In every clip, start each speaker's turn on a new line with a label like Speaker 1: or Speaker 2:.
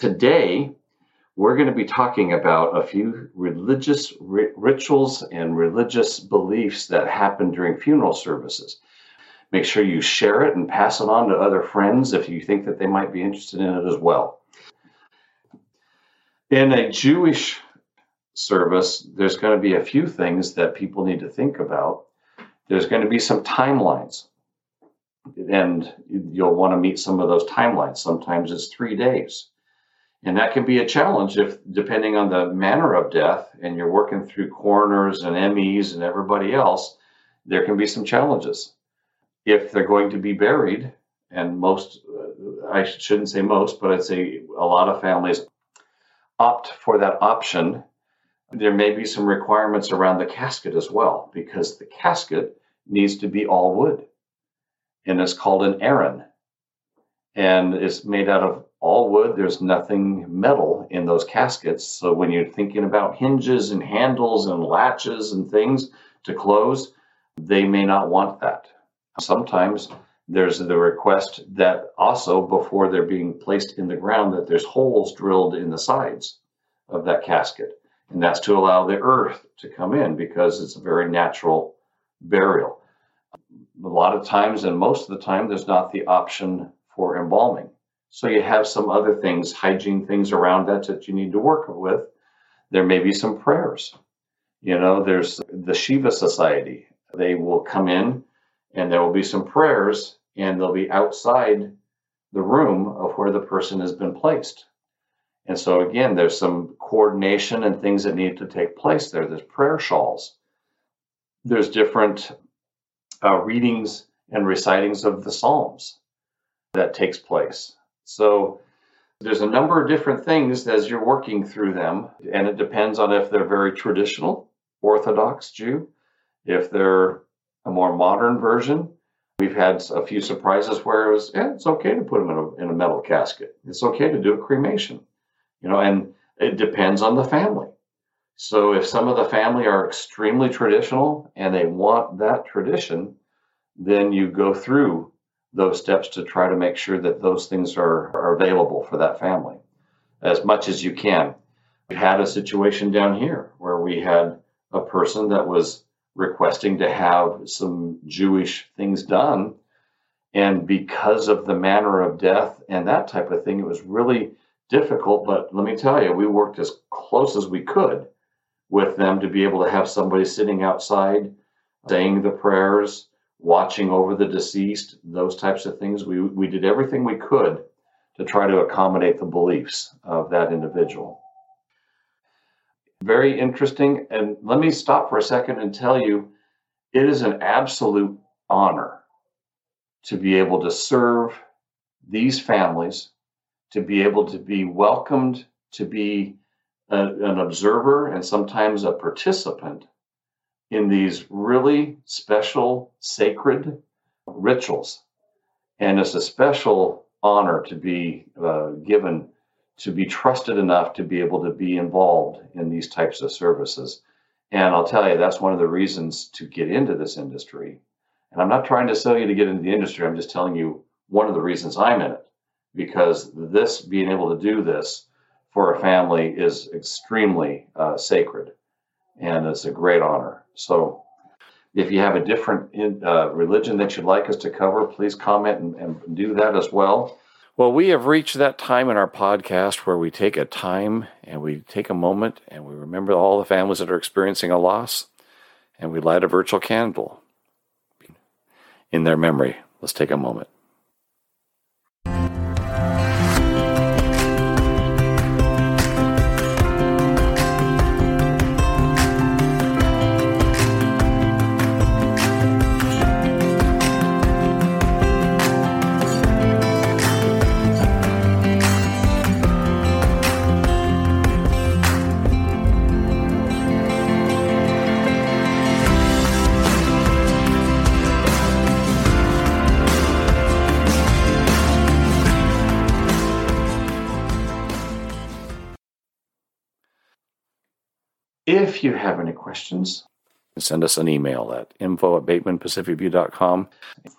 Speaker 1: Today, we're going to be talking about a few religious ri- rituals and religious beliefs that happen during funeral services. Make sure you share it and pass it on to other friends if you think that they might be interested in it as well. In a Jewish service, there's going to be a few things that people need to think about. There's going to be some timelines, and you'll want to meet some of those timelines. Sometimes it's three days and that can be a challenge if, depending on the manner of death, and you're working through coroners and MEs and everybody else, there can be some challenges. If they're going to be buried, and most, uh, I shouldn't say most, but I'd say a lot of families opt for that option, there may be some requirements around the casket as well, because the casket needs to be all wood. And it's called an aron. And it's made out of all wood. There's nothing metal in those caskets. So when you're thinking about hinges and handles and latches and things to close, they may not want that. Sometimes there's the request that also before they're being placed in the ground that there's holes drilled in the sides of that casket. And that's to allow the earth to come in because it's a very natural burial. A lot of times, and most of the time, there's not the option for embalming. So you have some other things, hygiene things around that that you need to work with. There may be some prayers. You know, there's the Shiva Society. They will come in and there will be some prayers and they'll be outside the room of where the person has been placed. And so, again, there's some coordination and things that need to take place there. There's prayer shawls, there's different uh, readings and recitings of the Psalms that takes place. So there's a number of different things as you're working through them, and it depends on if they're very traditional, Orthodox Jew, if they're a more modern version. We've had a few surprises where it was, yeah, it's okay to put them in a, in a metal casket. It's okay to do a cremation, you know, and it depends on the family. So if some of the family are extremely traditional and they want that tradition, then you go through those steps to try to make sure that those things are, are available for that family as much as you can. We had a situation down here where we had a person that was requesting to have some Jewish things done. And because of the manner of death and that type of thing, it was really difficult. But let me tell you, we worked as close as we could with them to be able to have somebody sitting outside saying the prayers, watching over the deceased, those types of things. We, we did everything we could to try to accommodate the beliefs of that individual. Very interesting. And let me stop for a second and tell you it is an absolute honor to be able to serve these families, to be able to be welcomed, to be a, an observer and sometimes a participant in these really special, sacred rituals. And it's a special honor to be uh, given to be trusted enough to be able to be involved in these types of services. And I'll tell you, that's one of the reasons to get into this industry. And I'm not trying to sell you to get into the industry, I'm just telling you one of the reasons I'm in it. Because this, being able to do this for a family, is extremely uh, sacred and it's a great honor. So, if you have a different uh, religion that you'd like us to cover, please comment and, and do that as well. Well, we have reached that time in our podcast where we take a time and we take a moment and we remember all the families that are experiencing a loss and we light a virtual candle in their memory. Let's take a moment. If you have any questions,
Speaker 2: send us an email at info at batemanpacificview.com.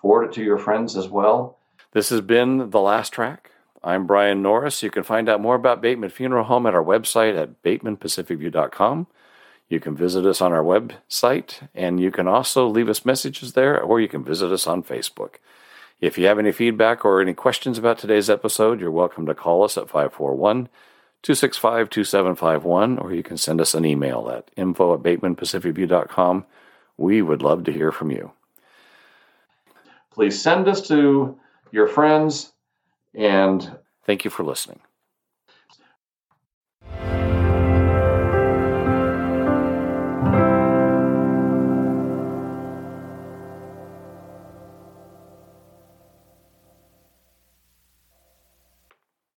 Speaker 1: Forward it to your friends as well.
Speaker 2: This has been The Last Track. I'm Brian Norris. You can find out more about Bateman Funeral Home at our website at batemanpacificview.com. You can visit us on our website, and you can also leave us messages there, or you can visit us on Facebook. If you have any feedback or any questions about today's episode, you're welcome to call us at 541 265 2751, or you can send us an email at info at batemanpacificview.com. We would love to hear from you.
Speaker 1: Please send us to your friends and
Speaker 2: thank you for listening.